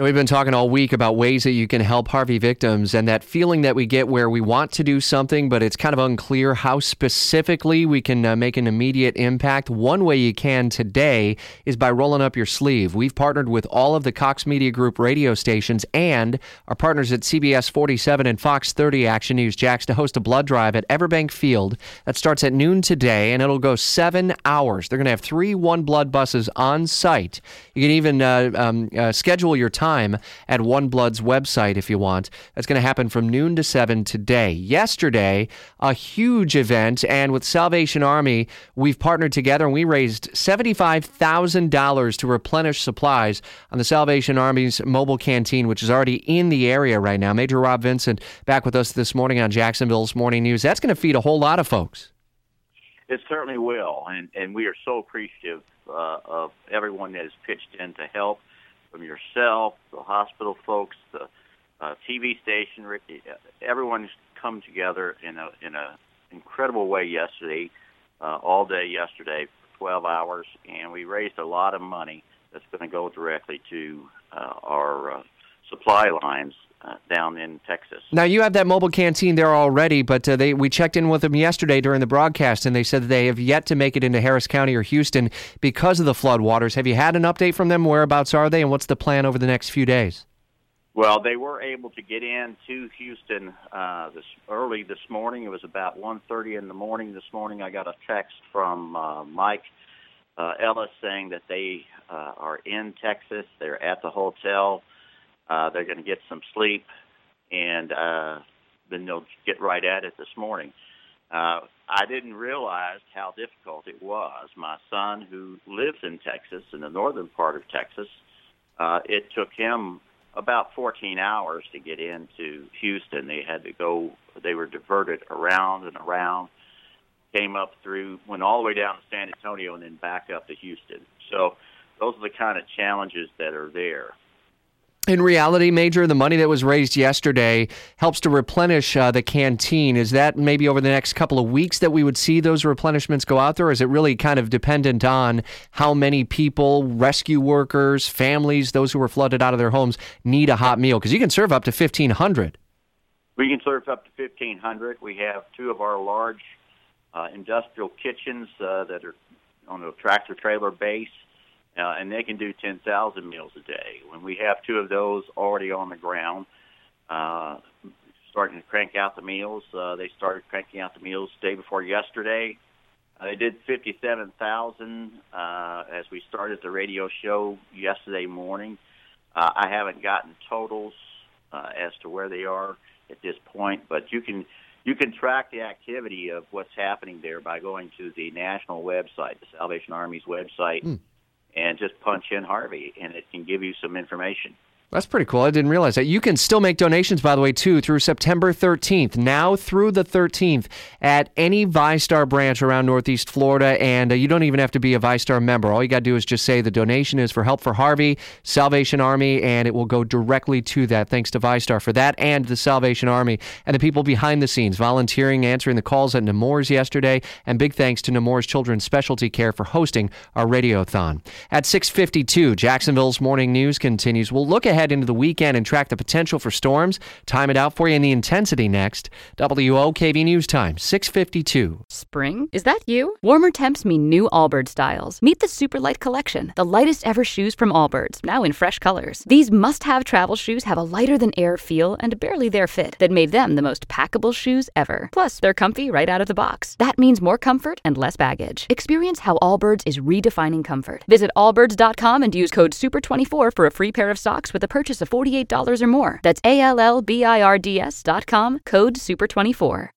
We've been talking all week about ways that you can help Harvey victims and that feeling that we get where we want to do something, but it's kind of unclear how specifically we can uh, make an immediate impact. One way you can today is by rolling up your sleeve. We've partnered with all of the Cox Media Group radio stations and our partners at CBS 47 and Fox 30 Action News Jax to host a blood drive at Everbank Field that starts at noon today and it'll go seven hours. They're going to have three one blood buses on site. You can even uh, um, uh, schedule your time time at One Blood's website if you want. That's going to happen from noon to 7 today. Yesterday, a huge event, and with Salvation Army, we've partnered together and we raised $75,000 to replenish supplies on the Salvation Army's mobile canteen, which is already in the area right now. Major Rob Vincent back with us this morning on Jacksonville's Morning News. That's going to feed a whole lot of folks. It certainly will, and, and we are so appreciative uh, of everyone that has pitched in to help from yourself, the hospital folks, the uh, TV station, everyone's come together in a in a incredible way yesterday, uh, all day yesterday, 12 hours, and we raised a lot of money that's going to go directly to uh, our uh, supply lines uh, down in Texas. Now you have that mobile canteen there already, but uh, they we checked in with them yesterday during the broadcast, and they said that they have yet to make it into Harris County or Houston because of the flood waters. Have you had an update from them? Whereabouts are they, and what's the plan over the next few days? Well, they were able to get in to Houston uh, this early this morning. It was about 1:30 in the morning this morning. I got a text from uh, Mike uh, Ellis saying that they uh, are in Texas. They're at the hotel. Uh, they're going to get some sleep, and uh, then they'll get right at it this morning. Uh, I didn't realize how difficult it was. My son, who lives in Texas, in the northern part of Texas, uh, it took him about 14 hours to get into Houston. They had to go, they were diverted around and around, came up through, went all the way down to San Antonio, and then back up to Houston. So those are the kind of challenges that are there in reality, Major, the money that was raised yesterday helps to replenish uh, the canteen. Is that maybe over the next couple of weeks that we would see those replenishments go out there? Or is it really kind of dependent on how many people, rescue workers, families, those who were flooded out of their homes, need a hot meal? Because you can serve up to 1,500. We can serve up to 1,500. We have two of our large uh, industrial kitchens uh, that are on a tractor trailer base uh, and they can do 10,000 meals a day. When we have two of those already on the ground, uh, starting to crank out the meals, uh, they started cranking out the meals day before yesterday. Uh, they did 57,000 uh, as we started the radio show yesterday morning. Uh, I haven't gotten totals uh, as to where they are at this point, but you can you can track the activity of what's happening there by going to the national website, the Salvation Army's website. Mm and just punch in Harvey, and it can give you some information. That's pretty cool. I didn't realize that. You can still make donations, by the way, too, through September 13th, now through the 13th, at any VyStar branch around Northeast Florida. And uh, you don't even have to be a VyStar member. All you got to do is just say the donation is for Help for Harvey, Salvation Army, and it will go directly to that. Thanks to VyStar for that and the Salvation Army and the people behind the scenes, volunteering, answering the calls at Nemours yesterday. And big thanks to Nemours Children's Specialty Care for hosting our radiothon. At 652, Jacksonville's Morning News continues. We'll look ahead ahead into the weekend and track the potential for storms. Time it out for you in the intensity next. WOKV News Time, 652. Spring? Is that you? Warmer temps mean new Allbirds styles. Meet the Superlight Collection, the lightest ever shoes from Allbirds, now in fresh colors. These must have travel shoes have a lighter than air feel and barely there fit that made them the most packable shoes ever. Plus, they're comfy right out of the box. That means more comfort and less baggage. Experience how Allbirds is redefining comfort. Visit allbirds.com and use code SUPER24 for a free pair of socks with a purchase of $48 or more. That's A L L B I R D S dot com, code SUPER24.